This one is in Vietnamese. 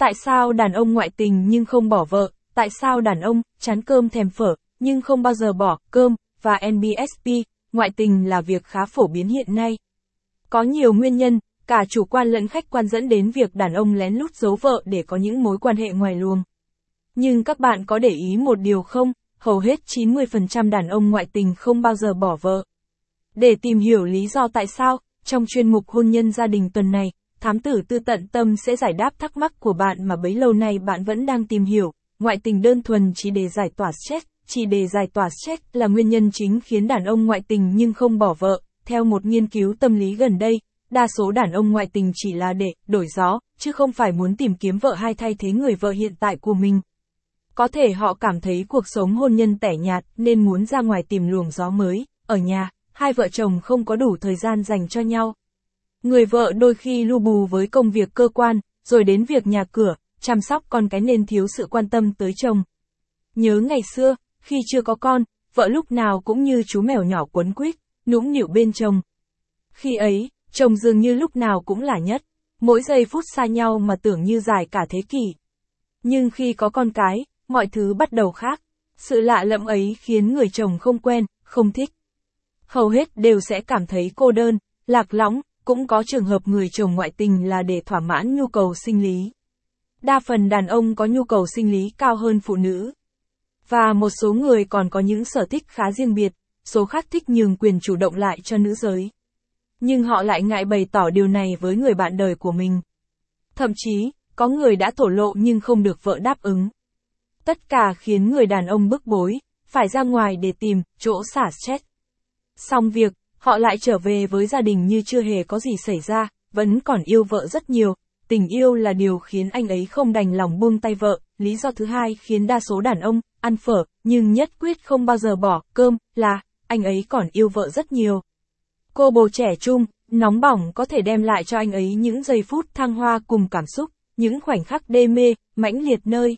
Tại sao đàn ông ngoại tình nhưng không bỏ vợ? Tại sao đàn ông chán cơm thèm phở nhưng không bao giờ bỏ cơm và NBSP, ngoại tình là việc khá phổ biến hiện nay. Có nhiều nguyên nhân, cả chủ quan lẫn khách quan dẫn đến việc đàn ông lén lút giấu vợ để có những mối quan hệ ngoài luồng. Nhưng các bạn có để ý một điều không? Hầu hết 90% đàn ông ngoại tình không bao giờ bỏ vợ. Để tìm hiểu lý do tại sao, trong chuyên mục hôn nhân gia đình tuần này, thám tử tư tận tâm sẽ giải đáp thắc mắc của bạn mà bấy lâu nay bạn vẫn đang tìm hiểu. Ngoại tình đơn thuần chỉ để giải tỏa stress, chỉ để giải tỏa stress là nguyên nhân chính khiến đàn ông ngoại tình nhưng không bỏ vợ. Theo một nghiên cứu tâm lý gần đây, đa số đàn ông ngoại tình chỉ là để đổi gió, chứ không phải muốn tìm kiếm vợ hay thay thế người vợ hiện tại của mình. Có thể họ cảm thấy cuộc sống hôn nhân tẻ nhạt nên muốn ra ngoài tìm luồng gió mới, ở nhà, hai vợ chồng không có đủ thời gian dành cho nhau. Người vợ đôi khi lu bù với công việc cơ quan, rồi đến việc nhà cửa, chăm sóc con cái nên thiếu sự quan tâm tới chồng. Nhớ ngày xưa, khi chưa có con, vợ lúc nào cũng như chú mèo nhỏ quấn quýt, nũng nịu bên chồng. Khi ấy, chồng dường như lúc nào cũng là nhất, mỗi giây phút xa nhau mà tưởng như dài cả thế kỷ. Nhưng khi có con cái, mọi thứ bắt đầu khác. Sự lạ lẫm ấy khiến người chồng không quen, không thích. Hầu hết đều sẽ cảm thấy cô đơn, lạc lõng, cũng có trường hợp người chồng ngoại tình là để thỏa mãn nhu cầu sinh lý. Đa phần đàn ông có nhu cầu sinh lý cao hơn phụ nữ. Và một số người còn có những sở thích khá riêng biệt, số khác thích nhường quyền chủ động lại cho nữ giới. Nhưng họ lại ngại bày tỏ điều này với người bạn đời của mình. Thậm chí, có người đã thổ lộ nhưng không được vợ đáp ứng. Tất cả khiến người đàn ông bức bối, phải ra ngoài để tìm chỗ xả stress. Xong việc, họ lại trở về với gia đình như chưa hề có gì xảy ra, vẫn còn yêu vợ rất nhiều. Tình yêu là điều khiến anh ấy không đành lòng buông tay vợ, lý do thứ hai khiến đa số đàn ông ăn phở, nhưng nhất quyết không bao giờ bỏ cơm là anh ấy còn yêu vợ rất nhiều. Cô bồ trẻ trung, nóng bỏng có thể đem lại cho anh ấy những giây phút thăng hoa cùng cảm xúc, những khoảnh khắc đê mê, mãnh liệt nơi